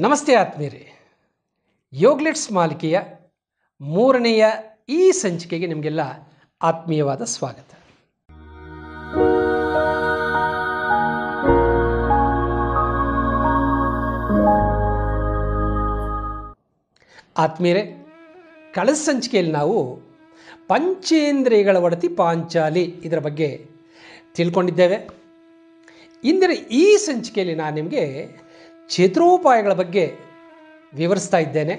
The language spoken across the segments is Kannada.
ನಮಸ್ತೆ ಆತ್ಮೀಯರೇ. ಯೋಗ್ಲೆಟ್ಸ್ ಮಾಲಿಕೆಯ ಮೂರನೆಯ ಈ ಸಂಚಿಕೆಗೆ ನಿಮಗೆಲ್ಲ ಆತ್ಮೀಯವಾದ ಸ್ವಾಗತ. ಆತ್ಮೀಯರೇ ಕಳೆದ ಸಂಚಿಕೆಯಲ್ಲಿ ನಾವು ಪಂಚೇಂದ್ರಿಯಗಳ ಒಡತಿ ಪಾಂಚಾಲಿ ಇದರ ಬಗ್ಗೆ ತಿಳ್ಕೊಂಡಿದ್ದೇವೆ. ಇಂದಿನ ಈ ಸಂಚಿಕೆಯಲ್ಲಿ ನಾನು ನಿಮಗೆ ಕ್ಷೇತ್ರೋಪಾಯಗಳ ಬಗ್ಗೆ ವಿವರಿಸ್ತಾ ಇದ್ದೇನೆ.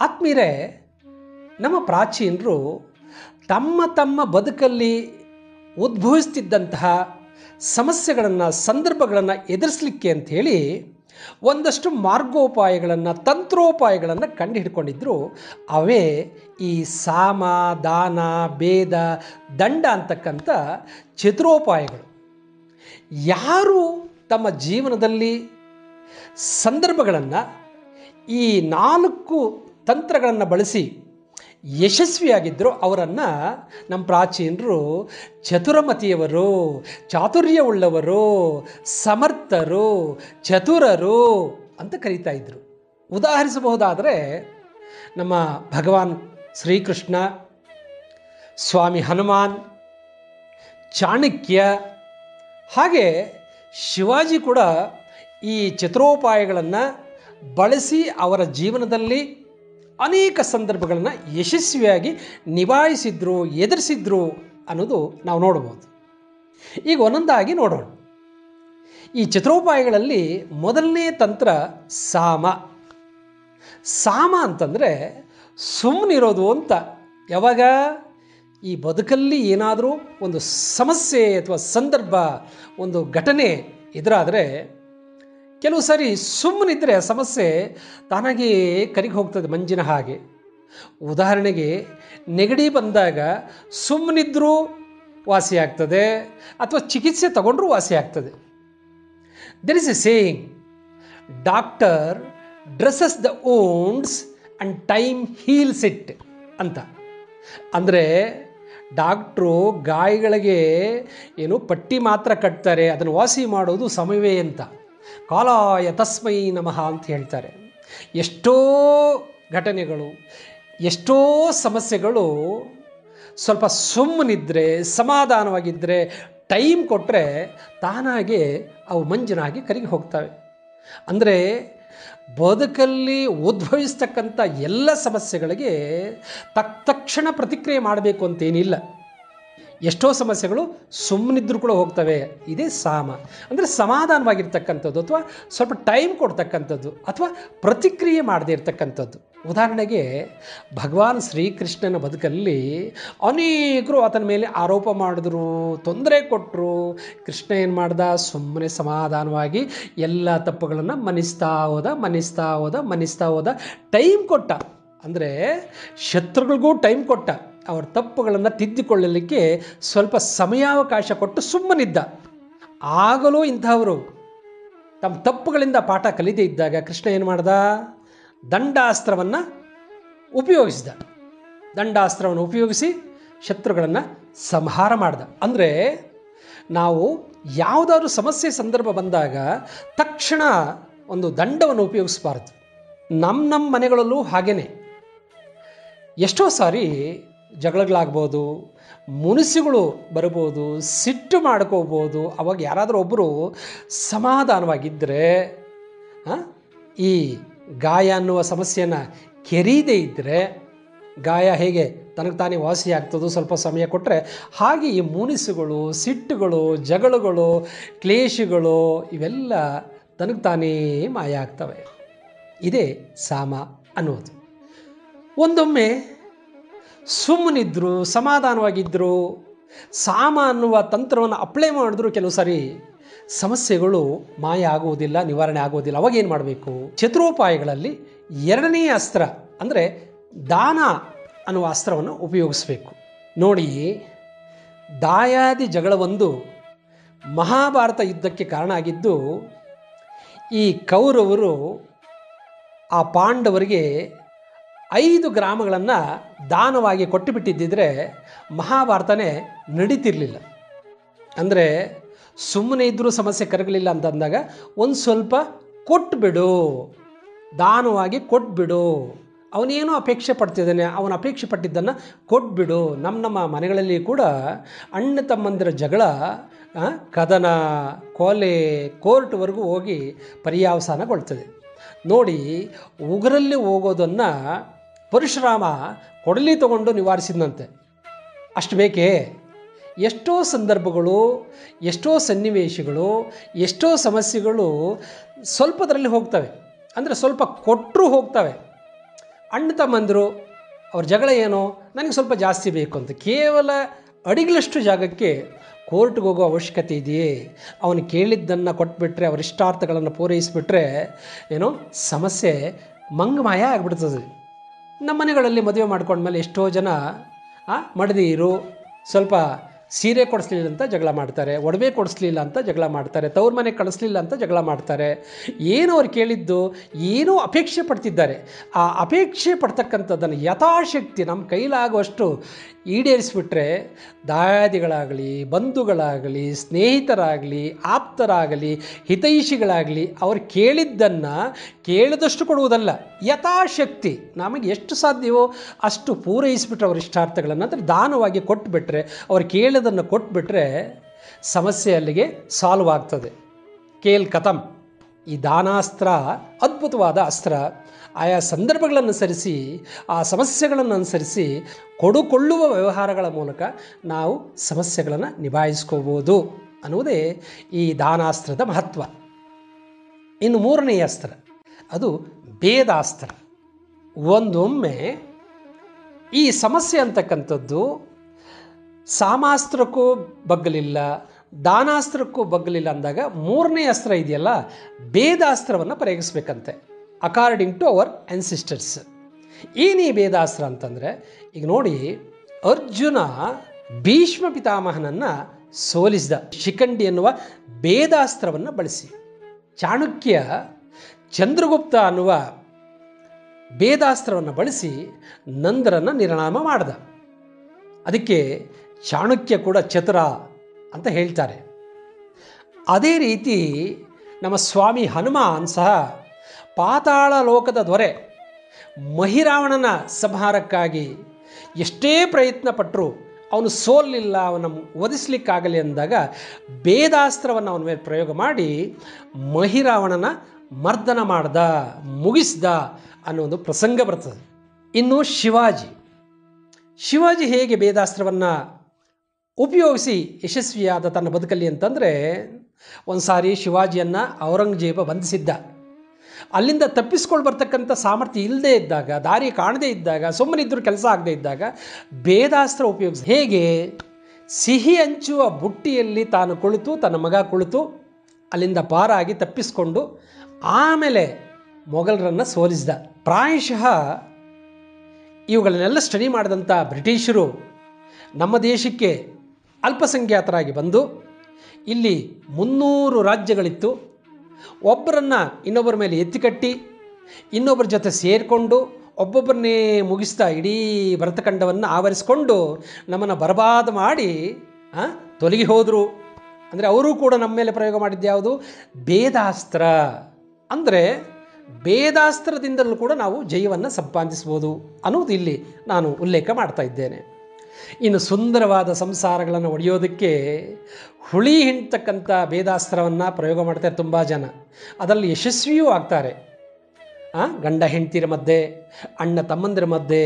ಆತ್ಮೀರೆ, ನಮ್ಮ ಪ್ರಾಚೀನರು ತಮ್ಮ ತಮ್ಮ ಬದುಕಲ್ಲಿ ಉದ್ಭವಿಸ್ತಿದ್ದಂತಹ ಸಮಸ್ಯೆಗಳನ್ನು, ಸಂದರ್ಭಗಳನ್ನು ಎದುರಿಸಲಿಕ್ಕೆ ಅಂಥೇಳಿ ಒಂದಷ್ಟು ಮಾರ್ಗೋಪಾಯಗಳನ್ನು, ತಂತ್ರೋಪಾಯಗಳನ್ನು ಕಂಡುಹಿಡ್ಕೊಂಡಿದ್ರು. ಅವೇ ಈ ಸಾಮ ದಾನ ಭೇದ, ದಂಡ ಅಂತಕ್ಕಂಥ ಚತುರೋಪಾಯಗಳು ಯಾರು ತಮ್ಮ ಜೀವನದಲ್ಲಿ ಸಂದರ್ಭಗಳನ್ನು, ಈ ನಾಲ್ಕು ತಂತ್ರಗಳನ್ನು ಬಳಸಿ ಯಶಸ್ವಿಯಾಗಿದ್ದರು ಅವರನ್ನು ನಮ್ಮ ಪ್ರಾಚೀನರು ಚತುರಮತಿಯವರು, ಚಾತುರ್ಯವುಳ್ಳವರು, ಸಮರ್ಥರು, ಚತುರರು ಅಂತ ಕರೀತಾ ಇದ್ದರು ಉದಾಹರಿಸಬಹುದಾದರೆ ನಮ್ಮ ಭಗವಾನ್ ಶ್ರೀಕೃಷ್ಣ, ಸ್ವಾಮಿ ಹನುಮಾನ್, ಚಾಣಕ್ಯ, ಹಾಗೆ ಶಿವಾಜಿ ಕೂಡ ಈ ಚಿತ್ರೋಪಾಯಗಳನ್ನು ಬಳಸಿ ಅವರ ಜೀವನದಲ್ಲಿ ಅನೇಕ ಸಂದರ್ಭಗಳನ್ನು ಯಶಸ್ವಿಯಾಗಿ ನಿಭಾಯಿಸಿದ್ರು, ಎದುರಿಸಿದ್ರು ಅನ್ನೋದು ನಾವು ನೋಡ್ಬೋದು. ಈಗ ಒಂದೊಂದಾಗಿ ನೋಡೋಣ. ಈ ಚಿತ್ರೋಪಾಯಗಳಲ್ಲಿ ಮೊದಲನೇ ತಂತ್ರ ಸಾಮ. ಸಾಮ ಅಂತಂದರೆ ಸುಮ್ಮನಿರೋದು ಅಂತ. ಯಾವಾಗ? ಈ ಬದುಕಲ್ಲಿ ಏನಾದರೂ ಒಂದು ಸಮಸ್ಯೆ ಅಥವಾ ಸಂದರ್ಭ, ಒಂದು ಘಟನೆ ಎದುರಾದರೆ ಕೆಲವು ಸಾರಿ ಸುಮ್ಮನಿದ್ದರೆ ಸಮಸ್ಯೆ ತಾನಾಗೇ ಕರಿಗೆ ಹೋಗ್ತದೆ ಮಂಜಿನ ಹಾಗೆ. ಉದಾಹರಣೆಗೆ, ನೆಗಡಿ ಬಂದಾಗ ಸುಮ್ಮನಿದ್ರೂ ವಾಸಿಯಾಗ್ತದೆ ಅಥವಾ ಚಿಕಿತ್ಸೆ ತಗೊಂಡ್ರೂ ವಾಸಿಯಾಗ್ತದೆ there is a saying doctor dresses the wounds and time heals it ಅಂತ. ಅಂದರೆ, ಡಾಕ್ಟ್ರು ಗಾಯಗಳಿಗೆ ಏನು ಪಟ್ಟಿ ಮಾತ್ರ ಕಟ್ತಾರೆ, ಅದನ್ನು ವಾಸಿ ಮಾಡೋದು ಸಮಯವೇ ಅಂತ. ಕಾಲಾಯ ತಸ್ಮೈ ನಮಃ ಅಂತ ಹೇಳ್ತಾರೆ. ಎಷ್ಟೋ ಘಟನೆಗಳು, ಎಷ್ಟೋ ಸಮಸ್ಯೆಗಳು ಸ್ವಲ್ಪ ಸುಮ್ಮನಿದ್ದರೆ ಸಮಾಧಾನವಾಗಿದ್ದರೆ ಟೈಮ್ ಕೊಟ್ಟರೆ ತಾನಾಗೆ ಅವು ಮಂಜನಾಗಿ ಕರಿಗೆ ಹೋಗ್ತವೆ. ಅಂದರೆ ಬದುಕಲ್ಲಿ ಉದ್ಭವಿಸ್ತಕ್ಕಂಥ ಎಲ್ಲ ಸಮಸ್ಯೆಗಳಿಗೆ ತಕ್ ತಕ್ಷಣ ಪ್ರತಿಕ್ರಿಯೆ ಮಾಡಬೇಕು ಅಂತೇನಿಲ್ಲ. ಎಷ್ಟೋ ಸಮಸ್ಯೆಗಳು ಸುಮ್ಮನಿದ್ರು ಕೂಡ ಹೋಗ್ತವೆ. ಇದೇ ಸಾಮ. ಅಂದರೆ ಸಮಾಧಾನವಾಗಿರ್ತಕ್ಕಂಥದ್ದು ಅಥವಾ ಸ್ವಲ್ಪ ಟೈಮ್ ಕೊಡ್ತಕ್ಕಂಥದ್ದು ಅಥವಾ ಪ್ರತಿಕ್ರಿಯೆ ಮಾಡದೇ ಇರ್ತಕ್ಕಂಥದ್ದು. ಉದಾಹರಣೆಗೆ, ಭಗವಾನ್ ಶ್ರೀಕೃಷ್ಣನ ಬದುಕಲ್ಲಿ ಅನೇಕರು ಆತನ ಮೇಲೆ ಆರೋಪ ಮಾಡಿದ್ರು, ತೊಂದರೆ ಕೊಟ್ಟರು ಕೃಷ್ಣ ಏನು ಮಾಡ್ದ? ಸುಮ್ಮನೆ ಸಮಾಧಾನವಾಗಿ ಎಲ್ಲ ತಪ್ಪುಗಳನ್ನು ಮನಿಸ್ತಾ ಹೋದ ಮನಿಸ್ತಾ ಹೋದ ಮನಿಸ್ತಾ ಹೋದ. ಟೈಮ್ ಕೊಟ್ಟ. ಅಂದರೆ ಶತ್ರುಗಳಿಗೂ ಟೈಮ್ ಕೊಟ್ಟ. ಅವರ ತಪ್ಪುಗಳನ್ನು ತಿದ್ದಿಕೊಳ್ಳಲಿಕ್ಕೆ ಸ್ವಲ್ಪ ಸಮಯಾವಕಾಶ ಕೊಟ್ಟು ಸುಮ್ಮನಿದ್ದ. ಆಗಲೂ ಇಂಥವರು ತಮ್ಮ ತಪ್ಪುಗಳಿಂದ ಪಾಠ ಕಲಿದೇ ಇದ್ದಾಗ ಕೃಷ್ಣ ಏನು ಮಾಡ್ದ? ದಂಡಾಸ್ತ್ರವನ್ನು ಉಪಯೋಗಿಸಿದ. ದಂಡಾಸ್ತ್ರವನ್ನು ಉಪಯೋಗಿಸಿ ಶತ್ರುಗಳನ್ನು ಸಂಹಾರ ಮಾಡ್ದ. ಅಂದರೆ ನಾವು ಯಾವುದಾದ್ರೂ ಸಮಸ್ಯೆ ಸಂದರ್ಭ ಬಂದಾಗ ತಕ್ಷಣ ಒಂದು ದಂಡವನ್ನು ಉಪಯೋಗಿಸಬಾರ್ದು. ನಮ್ಮ ನಮ್ಮ ಮನೆಗಳಲ್ಲೂ ಹಾಗೇ ಎಷ್ಟೋ ಸಾರಿ ಜಗಳಗಳಾಗ್ಬೋದು, ಮುನಿಸುಗಳು ಬರ್ಬೋದು, ಸಿಟ್ಟು ಮಾಡ್ಕೋಬೋದು, ಅವಾಗ ಯಾರಾದರೂ ಒಬ್ಬರು ಸಮಾಧಾನವಾಗಿದ್ದರೆ ಈ ಗಾಯ ಅನ್ನುವ ಸಮಸ್ಯೆಯನ್ನು ಕೆರೀದೇ ಇದ್ದರೆ ಗಾಯ ಹೇಗೆ ತನಗೆ ತಾನೇ ವಾಸಿ ಆಗ್ತದೋ ಸ್ವಲ್ಪ ಸಮಯ ಕೊಟ್ಟರೆ ಹಾಗೆ ಈ ಮುನಿಸುಗಳು, ಸಿಟ್ಟುಗಳು, ಜಗಳಗಳು, ಕ್ಲೇಶಗಳು ಇವೆಲ್ಲ ತನಗೆ ತಾನೇ ಮಾಯ ಆಗ್ತವೆ. ಇದೇ ಸಾಮ ಅನ್ನೋದು ಒಂದೊಮ್ಮೆ ಸುಮ್ಮನಿದ್ದರು ಸಮಾಧಾನವಾಗಿದ್ದರು ಸಾಮ ಅನ್ನುವ ತಂತ್ರವನ್ನು ಅಪ್ಲೈ ಮಾಡಿದ್ರು ಕೆಲವು ಸಾರಿ, ಸಮಸ್ಯೆಗಳು ಮಾಯ ಆಗುವುದಿಲ್ಲ, ನಿವಾರಣೆ ಆಗುವುದಿಲ್ಲ. ಅವಾಗ ಏನು ಮಾಡಬೇಕು? ಚತುರೋಪಾಯಗಳಲ್ಲಿ ಎರಡನೇ ಅಸ್ತ್ರ, ಅಂದರೆ ದಾನ ಅನ್ನುವ ಅಸ್ತ್ರವನ್ನು ಉಪಯೋಗಿಸಬೇಕು. ನೋಡಿ, ದಾಯಾದಿ ಜಗಳವೊಂದು ಮಹಾಭಾರತ ಯುದ್ಧಕ್ಕೆ ಕಾರಣ ಆಗಿದ್ದು, ಈ ಕೌರವರು ಆ ಪಾಂಡವರಿಗೆ ಐದು ಗ್ರಾಮಗಳನ್ನು ದಾನವಾಗಿ ಕೊಟ್ಟು ಬಿಟ್ಟಿದ್ದಿದ್ರೆ ಮಹಾಭಾರತನೇ ನಡೀತಿರಲಿಲ್ಲ. ಅಂದರೆ ಸುಮ್ಮನೆ ಇದ್ದರೂ ಸಮಸ್ಯೆ ಕರಗಲಿಲ್ಲ ಅಂತಂದಾಗ ಒಂದು ಸ್ವಲ್ಪ ಕೊಟ್ಬಿಡು, ದಾನವಾಗಿ ಕೊಟ್ಬಿಡು. ಅವನೇನೋ ಅಪೇಕ್ಷೆ ಪಡ್ತಿದ್ದಾನೆ, ಅವನು ಅಪೇಕ್ಷೆ ಪಟ್ಟಿದ್ದನ್ನು ಕೊಟ್ಬಿಡು. ನಮ್ಮ ನಮ್ಮ ಮನೆಗಳಲ್ಲಿ ಕೂಡ ಅಣ್ಣ ತಮ್ಮಂದಿರ ಜಗಳ ಕದನ, ಕೊಲೆ ಕೋರ್ಟ್ವರೆಗೂ ಹೋಗಿ ಪರ್ಯಾವಸಾನಗೊಳ್ತದೆ. ನೋಡಿ, ಉಗುರಲ್ಲಿ ಹೋಗೋದನ್ನು ಪರಶುರಾಮ ಕೊಡಲಿ ತಗೊಂಡು ನಿವಾರಿಸಿದಂತೆ ಅಷ್ಟು ಬೇಕೇ? ಎಷ್ಟೋ ಸಂದರ್ಭಗಳು, ಎಷ್ಟೋ ಸನ್ನಿವೇಶಗಳು, ಎಷ್ಟೋ ಸಮಸ್ಯೆಗಳು ಸ್ವಲ್ಪದರಲ್ಲಿ ಹೋಗ್ತವೆ. ಅಂದರೆ ಸ್ವಲ್ಪ ಕೊಟ್ಟರು ಹೋಗ್ತವೆ. ಅಣ್ಣ ತಮ್ಮಂದರು, ಅವ್ರ ಜಗಳ ಏನೋ, ನನಗೆ ಸ್ವಲ್ಪ ಜಾಸ್ತಿ ಬೇಕು ಅಂತ ಕೇವಲ ಅಡಿಗಳಷ್ಟು ಜಾಗಕ್ಕೆ ಕೋರ್ಟ್ಗೆ ಹೋಗೋ ಅವಶ್ಯಕತೆ ಇದೆಯೇ? ಅವನು ಕೇಳಿದ್ದನ್ನು ಕೊಟ್ಬಿಟ್ರೆ, ಅವರ ಇಷ್ಟಾರ್ಥಗಳನ್ನು ಪೂರೈಸಿಬಿಟ್ರೆ, ಏನೋ ಸಮಸ್ಯೆ ಮಂಗಮಾಯ ಆಗಿಬಿಡ್ತದೆ. ನಮ್ಮ ಮನೆಗಳಲ್ಲಿ ಮದುವೆ ಮಾಡ್ಕೊಂಡ್ಮೇಲೆ ಎಷ್ಟೋ ಜನ ಮಡದಿಯರು ಸ್ವಲ್ಪ ಸೀರೆ ಕೊಡಿಸ್ಲಿಲ್ಲ ಅಂತ ಜಗಳ ಮಾಡ್ತಾರೆ, ಒಡವೆ ಕೊಡಿಸ್ಲಿಲ್ಲ ಅಂತ ಜಗಳ ಮಾಡ್ತಾರೆ, ತವ್ರ ಮನೆ ಕಳಿಸ್ಲಿಲ್ಲ ಅಂತ ಜಗಳ ಮಾಡ್ತಾರೆ. ಏನು ಅವ್ರು ಕೇಳಿದ್ದು? ಏನು ಅಪೇಕ್ಷೆ ಪಡ್ತಿದ್ದಾರೆ. ಆ ಅಪೇಕ್ಷೆ ಪಡ್ತಕ್ಕಂಥದ್ದನ್ನು ಯಥಾಶಕ್ತಿ ನಮ್ಮ ಕೈಲಾಗುವಷ್ಟು ಈಡೇರಿಸಿಬಿಟ್ರೆ ದಾಯಾದಿಗಳಾಗಲಿ, ಬಂಧುಗಳಾಗಲಿ, ಸ್ನೇಹಿತರಾಗಲಿ, ಆಪ್ತರಾಗಲಿ, ಹಿತೈಷಿಗಳಾಗಲಿ ಅವ್ರು ಕೇಳಿದ್ದನ್ನು ಕೇಳಿದಷ್ಟು ಕೊಡುವುದಲ್ಲ. ಯಥಾಶಕ್ತಿ ನಮಗೆ ಎಷ್ಟು ಸಾಧ್ಯವೋ ಅಷ್ಟು ಪೂರೈಸಿಬಿಟ್ರೆ ಅವ್ರ ಇಷ್ಟಾರ್ಥಗಳನ್ನು ಅಂದರೆ ದಾನವಾಗಿ ಕೊಟ್ಬಿಟ್ರೆ ಅವ್ರು ಕೇಳಿದನ್ನು ಕೊಟ್ಬಿಟ್ರೆ ಸಮಸ್ಯೆ ಅಲ್ಲಿಗೆ ಸಾಲ್ವ್ ಆಗ್ತದೆ. ಕೇಲ್ ಕಥಂ. ಈ ದಾನಾಸ್ತ್ರ, ಅದ್ಭುತವಾದ ಅಸ್ತ್ರ, ಆಯಾ ಸಂದರ್ಭಗಳನ್ನು ಅನುಸರಿಸಿ ಆ ಸಮಸ್ಯೆಗಳನ್ನು ಅನುಸರಿಸಿ, ಕೊಡುಕೊಳ್ಳುವ ವ್ಯವಹಾರಗಳ ಮೂಲಕ ನಾವು ಸಮಸ್ಯೆಗಳನ್ನು ನಿಭಾಯಿಸ್ಕೋಬೋದು ಅನ್ನುವುದೇ ಈ ದಾನಾಸ್ತ್ರದ ಮಹತ್ವ. ಇನ್ನು ಮೂರನೆಯ ಅಸ್ತ್ರ, ಅದು ಭೇದಾಸ್ತ್ರ. ಒಂದೊಮ್ಮೆ ಈ ಸಮಸ್ಯೆ ಅಂತಕ್ಕಂಥದ್ದು ಸಾಮಾಸ್ತ್ರಕ್ಕೂ ಬಗ್ಗಲಿಲ್ಲ, ದಾನಾಸ್ತ್ರಕ್ಕೂ ಬಗ್ಗಲಿಲ್ಲ ಅಂದಾಗ ಮೂರನೇ ಅಸ್ತ್ರ ಇದೆಯಲ್ಲ ಭೇದಾಸ್ತ್ರವನ್ನು ಪ್ರಯೋಗಿಸ್ಬೇಕಂತೆ ಅಕಾರ್ಡಿಂಗ್ ಟು ಅವರ್ ಆನ್ಸಿಸ್ಟರ್ಸ್ ಏನು ಭೇದಾಸ್ತ್ರ ಅಂತಂದರೆ, ಈಗ ನೋಡಿ, ಅರ್ಜುನ ಭೀಷ್ಮ ಪಿತಾಮಹನನ್ನು ಸೋಲಿಸಿದ. ಶಿಖಂಡಿ ಎನ್ನುವ ಭೇದಾಸ್ತ್ರವನ್ನು ಬಳಸಿ. ಚಾಣಕ್ಯ ಚಂದ್ರಗುಪ್ತ ಅನ್ನುವ ಭೇದಾಸ್ತ್ರವನ್ನು ಬಳಸಿ ನಂದರನ್ನು ನಿರ್ಣಾಮ ಮಾಡಿದ. ಅದಕ್ಕೆ ಚಾಣಕ್ಯ ಕೂಡ ಚತುರ ಅಂತ ಹೇಳ್ತಾರೆ. ಅದೇ ರೀತಿ ನಮ್ಮ ಸ್ವಾಮಿ ಹನುಮಾನ್ ಸಹ ಪಾತಾಳ ಲೋಕದ ದೊರೆ, ಮಹಿರಾವಣನ ಸಂಹಾರಕ್ಕಾಗಿ ಎಷ್ಟೇ ಪ್ರಯತ್ನ ಪಟ್ಟರು ಅವನು ಸೋಲಿಲ್ಲ ಅವನ ಒದಿಸ್ಲಿಕ್ಕಾಗಲಿ ಅಂದಾಗ ಭೇದಾಸ್ತ್ರವನ್ನು ಅವನ ಮೇಲೆ ಪ್ರಯೋಗ ಮಾಡಿ ಮಹಿರಾವಣನ ಮರ್ದನ ಮಾಡ್ದ, ಮುಗಿಸ್ದ ಅನ್ನೋ ಒಂದು ಪ್ರಸಂಗ ಬರ್ತದೆ. ಇನ್ನು ಶಿವಾಜಿ. ಶಿವಾಜಿ ಹೇಗೆ ಭೇದಾಸ್ತ್ರವನ್ನು ಉಪಯೋಗಿಸಿ ಯಶಸ್ವಿಯಾದ ತನ್ನ ಬದುಕಲ್ಲಿ ಅಂತಂದರೆ ಒಂದು ಸಾರಿ ಶಿವಾಜಿಯನ್ನು ಔರಂಗಜೇಬ ಬಂಧಿಸಿದ್ದ. ಅಲ್ಲಿಂದ ತಪ್ಪಿಸ್ಕೊಂಡು ಬರ್ತಕ್ಕಂಥ ಸಾಮರ್ಥ್ಯ ಇಲ್ಲದೇ ಇದ್ದಾಗ, ದಾರಿ ಕಾಣದೇ ಇದ್ದಾಗ ಸುಮ್ಮನಿದ್ದರೂ ಕೆಲಸ ಆಗದೇ ಇದ್ದಾಗ ಭೇದಾಸ್ತ್ರ ಉಪಯೋಗಿಸಿ ಹೇಗೆ ಸಿಹಿ ಹಂಚುವ ಬುಟ್ಟಿಯಲ್ಲಿ ತಾನು ಕುಳಿತು, ತನ್ನ ಮಗ ಕುಳಿತು ಅಲ್ಲಿಂದ ಪಾರಾಗಿ ತಪ್ಪಿಸ್ಕೊಂಡು ಆಮೇಲೆ ಮೊಘಲರನ್ನು ಸೋಲಿಸಿದ. ಪ್ರಾಯಶಃ ಇವುಗಳನ್ನೆಲ್ಲ ಸ್ಟಡಿ ಮಾಡಿದಂಥ ಬ್ರಿಟಿಷರು ನಮ್ಮ ದೇಶಕ್ಕೆ ಅಲ್ಪಸಂಖ್ಯಾತರಾಗಿ ಬಂದು ಇಲ್ಲಿ ಮುನ್ನೂರು ರಾಜ್ಯಗಳಿತ್ತು. ಒಬ್ಬರನ್ನು ಇನ್ನೊಬ್ಬರ ಮೇಲೆ ಎತ್ತಿಕಟ್ಟಿ ಇನ್ನೊಬ್ಬರ ಜೊತೆ ಸೇರಿಕೊಂಡು, ಒಬ್ಬೊಬ್ಬರನ್ನೇ ಮುಗಿಸ್ತಾ ಇಡೀ ಭರತಖಂಡವನ್ನು ಆವರಿಸಿಕೊಂಡು ನಮ್ಮನ್ನು ಬರಬಾದ ಮಾಡಿ ತೊಲಗಿ ಹೋದರು. ಅಂದರೆ ಅವರು ಕೂಡ ನಮ್ಮ ಮೇಲೆ ಪ್ರಯೋಗ ಮಾಡಿದ್ದು ಯಾವುದು? ಭೇದಾಸ್ತ್ರ ಅಂದರೆ ಭೇದಾಸ್ತ್ರದಿಂದಲೂ ಕೂಡ ನಾವು ಜಯವನ್ನು ಸಂಪಾದಿಸ್ಬೋದು ಅನ್ನೋದು ಇಲ್ಲಿ ನಾನು ಉಲ್ಲೇಖ ಮಾಡ್ತಾ ಇದ್ದೇನೆ. ಇನ್ನು ಸುಂದರವಾದ ಸಂಸಾರಗಳನ್ನು ಒಡೆಯೋದಕ್ಕೆ ಹುಳಿ ಹಿಂಡ್ತಕ್ಕಂಥ ಭೇದಾಸ್ತ್ರವನ್ನು ಪ್ರಯೋಗ ಮಾಡ್ತಾರೆ ತುಂಬ ಜನ. ಅದರಲ್ಲಿ ಯಶಸ್ವಿಯೂ ಆಗ್ತಾರೆ. ಗಂಡ ಹೆಂಡತಿರ ಮಧ್ಯೆ, ಅಣ್ಣ ತಮ್ಮಂದಿರ ಮಧ್ಯೆ,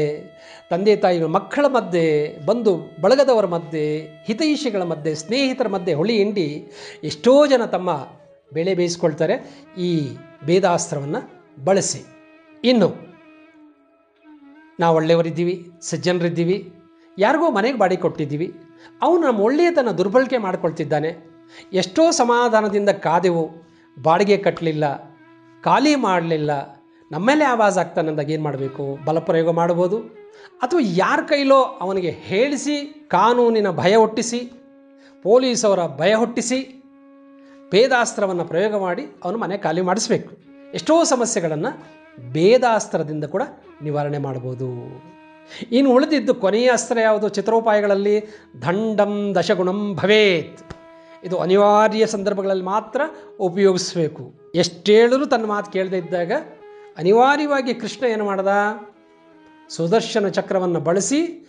ತಂದೆ ತಾಯಿಗಳ ಮಕ್ಕಳ ಮಧ್ಯೆ, ಬಂಧು ಬಳಗದವರ ಮಧ್ಯೆ, ಹಿತೈಷಿಗಳ ಮಧ್ಯೆ, ಸ್ನೇಹಿತರ ಮಧ್ಯೆ ಹುಳಿ ಹಿಂಡಿ ಎಷ್ಟೋ ಜನ ತಮ್ಮ ಬೆಳೆ ಬೇಯಿಸ್ಕೊಳ್ತಾರೆ. ಈ ಭೇದಾಸ್ತ್ರವನ್ನು ಬಳಸಿ. ಇನ್ನು ನಾವು ಒಳ್ಳೆಯವರಿದ್ದೀವಿ, ಸಜ್ಜನರಿದ್ದೀವಿ ಯಾರಿಗೋ ಮನೆಗೆ ಬಾಡಿ ಕೊಟ್ಟಿದ್ದೀವಿ. ಅವನು ನಮ್ಮ ಒಳ್ಳೆಯತನ ದುರ್ಬಳಕೆ ಮಾಡಿಕೊಳ್ತಿದ್ದಾನೆ. ಎಷ್ಟೋ ಸಮಾಧಾನದಿಂದ ಕಾದೆವು. ಬಾಡಿಗೆ ಕಟ್ಟಲಿಲ್ಲ ಖಾಲಿ ಮಾಡಲಿಲ್ಲ. ನಮ್ಮೇಲೆ ಆವಾಜ್ ಆಗ್ತಾನೆ ಅಂದಾಗ ಏನು ಮಾಡಬೇಕು? ಬಲಪ್ರಯೋಗ ಮಾಡ್ಬೋದು. ಅಥವಾ ಯಾರ ಕೈಲೋ ಅವನಿಗೆ ಹೇಳಿಸಿ, ಕಾನೂನಿನ ಭಯ ಹುಟ್ಟಿಸಿ, ಪೊಲೀಸವರ ಭಯ ಹುಟ್ಟಿಸಿ ಭೇದಾಸ್ತ್ರವನ್ನು ಪ್ರಯೋಗ ಮಾಡಿ ಅವನು ಮನೆ ಖಾಲಿ ಮಾಡಿಸ್ಬೇಕು. ಎಷ್ಟೋ ಸಮಸ್ಯೆಗಳನ್ನು ಭೇದಾಸ್ತ್ರದಿಂದ ಕೂಡ ನಿವಾರಣೆ ಮಾಡ್ಬೋದು. ಇನ್ನು ಉಳಿದಿದ್ದು ಕೊನೆಯ ಅಸ್ತ್ರ ಯಾವುದು? ಚಿತ್ರೋಪಾಯಗಳಲ್ಲಿ ದಂಡಂ ದಶಗುಣಂ ಭವೇತ್. ಇದು ಅನಿವಾರ್ಯ ಸಂದರ್ಭಗಳಲ್ಲಿ ಮಾತ್ರ ಉಪಯೋಗಿಸಬೇಕು. ಎಷ್ಟೇಳರೂ ತನ್ನ ಮಾತು ಕೇಳದೆ ಇದ್ದಾಗ ಅನಿವಾರ್ಯವಾಗಿ ಕೃಷ್ಣ ಏನು ಮಾಡ್ದ? ಸುದರ್ಶನ ಚಕ್ರವನ್ನು ಬಳಸಿ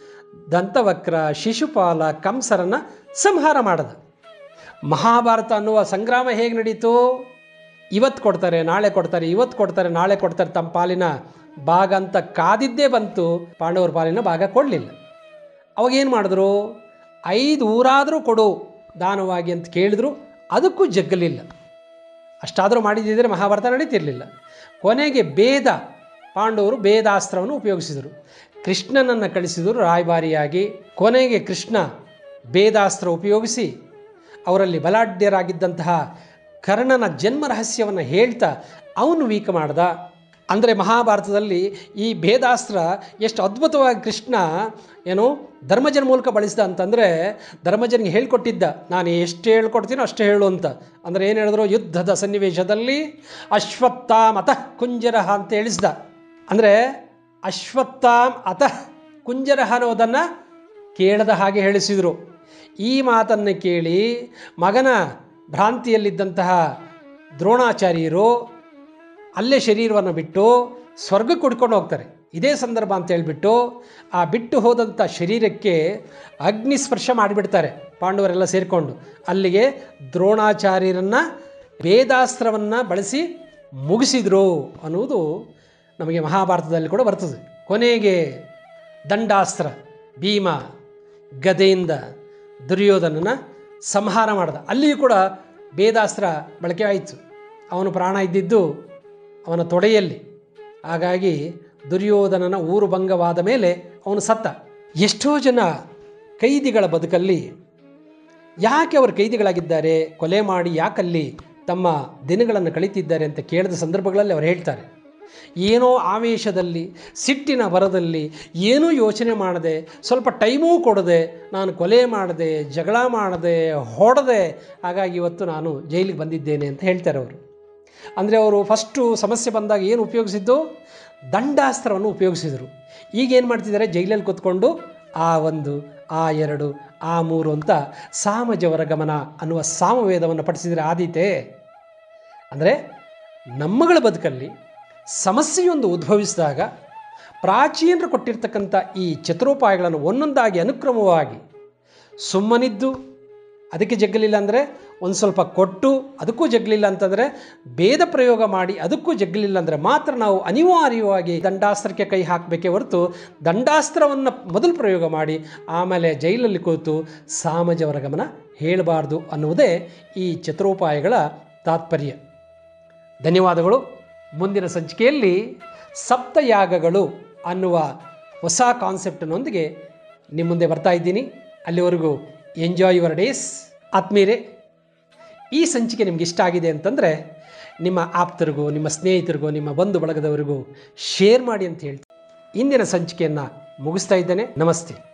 ದಂತವಕ್ರ, ಶಿಶುಪಾಲ, ಕಂಸರನ್ನು ಸಂಹಾರ ಮಾಡದ. ಮಹಾಭಾರತ ಅನ್ನುವ ಸಂಗ್ರಾಮ ಹೇಗೆ ನಡೀತು? ಇವತ್ತು ಕೊಡ್ತಾರೆ, ನಾಳೆ ಕೊಡ್ತಾರೆ, ಇವತ್ತು ಕೊಡ್ತಾರೆ, ನಾಳೆ ಕೊಡ್ತಾರೆ ತಮ್ಮ ಪಾಲಿನ ಭಾಗ ಅಂತ ಕಾದಿದ್ದೇ ಬಂತು, ಪಾಂಡವರ ಪಾಲಿನ ಭಾಗ ಕೊಡಲಿಲ್ಲ. ಅವಾಗೇನು ಮಾಡಿದ್ರು? ಐದು ಊರಾದರೂ ಕೊಡು ದಾನವಾಗಿ ಅಂತ ಕೇಳಿದ್ರು, ಅದಕ್ಕೂ ಜಗ್ಗಲಿಲ್ಲ. ಅಷ್ಟಾದರೂ ಮಾಡಿದ್ದಿದ್ರೆ ಮಹಾಭಾರತ ನಡೀತಿರಲಿಲ್ಲ. ಕೊನೆಗೆ ಭೇದ ಪಾಂಡವರು ಭೇದಾಸ್ತ್ರವನ್ನು ಉಪಯೋಗಿಸಿದರು. ಕೃಷ್ಣನನ್ನು ಕಳಿಸಿದರು ರಾಯಭಾರಿಯಾಗಿ. ಕೊನೆಗೆ ಕೃಷ್ಣ ಭೇದಾಸ್ತ್ರ ಉಪಯೋಗಿಸಿ, ಅವರಲ್ಲಿ ಬಲಾಢ್ಯರಾಗಿದ್ದಂತಹ ಕರ್ಣನ ಜನ್ಮ ರಹಸ್ಯವನ್ನು ಹೇಳ್ತಾ ಅವನು ವೀಕ ಮಾಡ್ದ. ಅಂದರೆ ಮಹಾಭಾರತದಲ್ಲಿ ಈ ಭೇದಾಸ್ತ್ರ ಎಷ್ಟು ಅದ್ಭುತವಾಗಿ ಕೃಷ್ಣ ಏನು ಧರ್ಮಜನ ಮೂಲಕ ಬಳಸಿದ ಅಂತಂದರೆ ಧರ್ಮಜನಿಗೆ ಹೇಳ್ಕೊಟ್ಟಿದ್ದ. ನಾನು ಎಷ್ಟು ಹೇಳ್ಕೊಡ್ತೀನೋ ಅಷ್ಟೇ ಹೇಳು ಅಂತ. ಅಂದರೆ ಏನು ಹೇಳಿದ್ರು? ಯುದ್ಧದ ಸನ್ನಿವೇಶದಲ್ಲಿ ಅಶ್ವತ್ಥಾಮ್ ಅತಃ ಕುಂಜರಹ ಅಂತ ಹೇಳಿಸ್ದ. ಅಂದರೆ ಅಶ್ವತ್ಥಾಮ್ ಅತಃ ಕುಂಜರಹ ಅನ್ನೋದನ್ನು ಕೇಳದ ಹಾಗೆ ಹೇಳಿಸಿದರು. ಈ ಮಾತನ್ನು ಕೇಳಿ ಮಗನ ಭ್ರಾಂತಿಯಲ್ಲಿದ್ದಂತಹ ದ್ರೋಣಾಚಾರ್ಯರು ಅಲ್ಲೇ ಶರೀರವನ್ನು ಬಿಟ್ಟು ಸ್ವರ್ಗಕ್ಕೆ ಹುಡ್ಕೊಂಡು ಹೋಗ್ತಾರೆ. ಇದೇ ಸಂದರ್ಭ ಅಂತ ಹೇಳಿಬಿಟ್ಟು ಆ ಬಿಟ್ಟು ಹೋದಂಥ ಶರೀರಕ್ಕೆ ಅಗ್ನಿ ಸ್ಪರ್ಶ ಮಾಡಿಬಿಡ್ತಾರೆ ಪಾಂಡವರೆಲ್ಲ ಸೇರಿಕೊಂಡು. ಅಲ್ಲಿಗೆ ದ್ರೋಣಾಚಾರ್ಯರನ್ನು ವೇದಾಸ್ತ್ರವನ್ನು ಬಳಸಿ ಮುಗಿಸಿದರು ಅನ್ನುವುದು ನಮಗೆ ಮಹಾಭಾರತದಲ್ಲಿ ಕೂಡ ಬರ್ತದೆ. ಕೊನೆಗೆ ದಂಡಾಸ್ತ್ರ ಭೀಮ ಗದೆಯಿಂದ ದುರ್ಯೋಧನನ ಸಂಹಾರ ಮಾಡಿದ. ಅಲ್ಲಿಯೂ ಕೂಡ ಬೇದಾಸ್ತ್ರ ಬಳಕೆ ಆಯಿತು. ಅವನು ಪ್ರಾಣ ಇದ್ದಿದ್ದು ಅವನ ತೊಡೆಯಲ್ಲಿ. ಹಾಗಾಗಿ ದುರ್ಯೋಧನನ ಊರು ಭಂಗವಾದ ಮೇಲೆ ಅವನು ಸತ್ತ. ಎಷ್ಟೋ ಜನ ಕೈದಿಗಳ ಬದುಕಲ್ಲಿ ಯಾಕೆ ಅವರು ಕೈದಿಗಳಾಗಿದ್ದಾರೆ, ಕೊಲೆ ಮಾಡಿ ಯಾಕಲ್ಲಿ ತಮ್ಮ ದಿನಗಳನ್ನು ಕಳೀತಿದ್ದಾರೆ ಅಂತ ಕೇಳಿದ ಸಂದರ್ಭಗಳಲ್ಲಿ ಅವರು ಹೇಳ್ತಾರೆ. ಏನೋ ಆವೇಶದಲ್ಲಿ, ಸಿಟ್ಟಿನ ಬರದಲ್ಲಿ ಏನೂ ಯೋಚನೆ ಮಾಡದೆ, ಸ್ವಲ್ಪ ಟೈಮೂ ಕೊಡದೆ, ನಾನು ಕೊಲೆ ಮಾಡದೆ, ಜಗಳ ಮಾಡದೆ, ಹೊಡೆದೆ, ಹಾಗಾಗಿ ಇವತ್ತು ನಾನು ಜೈಲಿಗೆ ಬಂದಿದ್ದೇನೆ ಅಂತ ಹೇಳ್ತಾರೆ ಅವರು. ಅಂದರೆ ಅವರು ಫಸ್ಟು ಸಮಸ್ಯೆ ಬಂದಾಗ ಏನು ಉಪಯೋಗಿಸಿದ್ದು? ದಂಡಾಸ್ತ್ರವನ್ನು ಉಪಯೋಗಿಸಿದರು. ಈಗ ಏನು ಮಾಡ್ತಿದ್ದಾರೆ? ಜೈಲಲ್ಲಿ ಕೂತ್ಕೊಂಡು ಆ ಒಂದು, ಆ ಎರಡು, ಆ ಮೂರು ಅಂತ ಸಾಮಜವರ ಗಮನ ಅನ್ನುವ ಸಾಮವೇದವನ್ನು ಪಠಿಸಿದರೆ ಆದೀತೆ. ಅಂದರೆ ನಮ್ಮಗಳ ಬದುಕಲ್ಲಿ ಸಮಸ್ಯೆಯೊಂದು ಉದ್ಭವಿಸಿದಾಗ ಪ್ರಾಚೀನರು ಕೊಟ್ಟಿರ್ತಕ್ಕಂಥ ಈ ಚತುರೋಪಾಯಗಳನ್ನು ಒಂದೊಂದಾಗಿ ಅನುಕ್ರಮವಾಗಿ ಸುಮ್ಮನಿದ್ದು ಅದಕ್ಕೆ ಜಗ್ಗಲಿಲ್ಲ ಅಂದರೆ ಒಂದು ಸ್ವಲ್ಪ ಕೊಟ್ಟು ಅದಕ್ಕೂ ಜಗ್ಗಲಿಲ್ಲ ಅಂತಂದರೆ ಭೇದ ಪ್ರಯೋಗ ಮಾಡಿ ಅದಕ್ಕೂ ಜಗ್ಗಲಿಲ್ಲ ಅಂದರೆ ಮಾತ್ರ ನಾವು ಅನಿವಾರ್ಯವಾಗಿ ದಂಡಾಸ್ತ್ರಕ್ಕೆ ಕೈ ಹಾಕಬೇಕೇ ಹೊರತು ದಂಡಾಸ್ತ್ರವನ್ನು ಮೊದಲು ಪ್ರಯೋಗ ಮಾಡಿ ಆಮೇಲೆ ಜೈಲಲ್ಲಿ ಕೂತು ಸಾಮಜವರ ಗಮನ ಹೇಳಬಾರ್ದು ಅನ್ನುವುದೇ ಈ ಚತುರೋಪಾಯಗಳ ತಾತ್ಪರ್ಯ. ಧನ್ಯವಾದಗಳು. ಮುಂದಿನ ಸಂಚಿಕೆಯಲ್ಲಿ ಸಪ್ತಯಾಗಗಳು ಅನ್ನುವ ಹೊಸ ಕಾನ್ಸೆಪ್ಟ್ನೊಂದಿಗೆ ನಿಮ್ಮ ಮುಂದೆ ಬರ್ತಾ ಇದ್ದೀನಿ. ಅಲ್ಲಿವರೆಗೂ ಎಂಜಾಯ್ ಯುವರ್ ಡೇಸ್ ಆತ್ಮೀಯರೇ, ಈ ಸಂಚಿಕೆ ನಿಮ್ಗೆ ಇಷ್ಟ ಆಗಿದೆ ಅಂತಂದರೆ ನಿಮ್ಮ ಆಪ್ತರಿಗೂ, ನಿಮ್ಮ ಸ್ನೇಹಿತರಿಗೂ, ನಿಮ್ಮ ಬಂಧು ಬಳಗದವರಿಗೂ ಶೇರ್ ಮಾಡಿ ಅಂತ ಹೇಳ್ತೀನಿ. ಇಂದಿನ ಸಂಚಿಕೆಯನ್ನು ಮುಗಿಸ್ತಾ ಇದ್ದೇನೆ. ನಮಸ್ತೆ.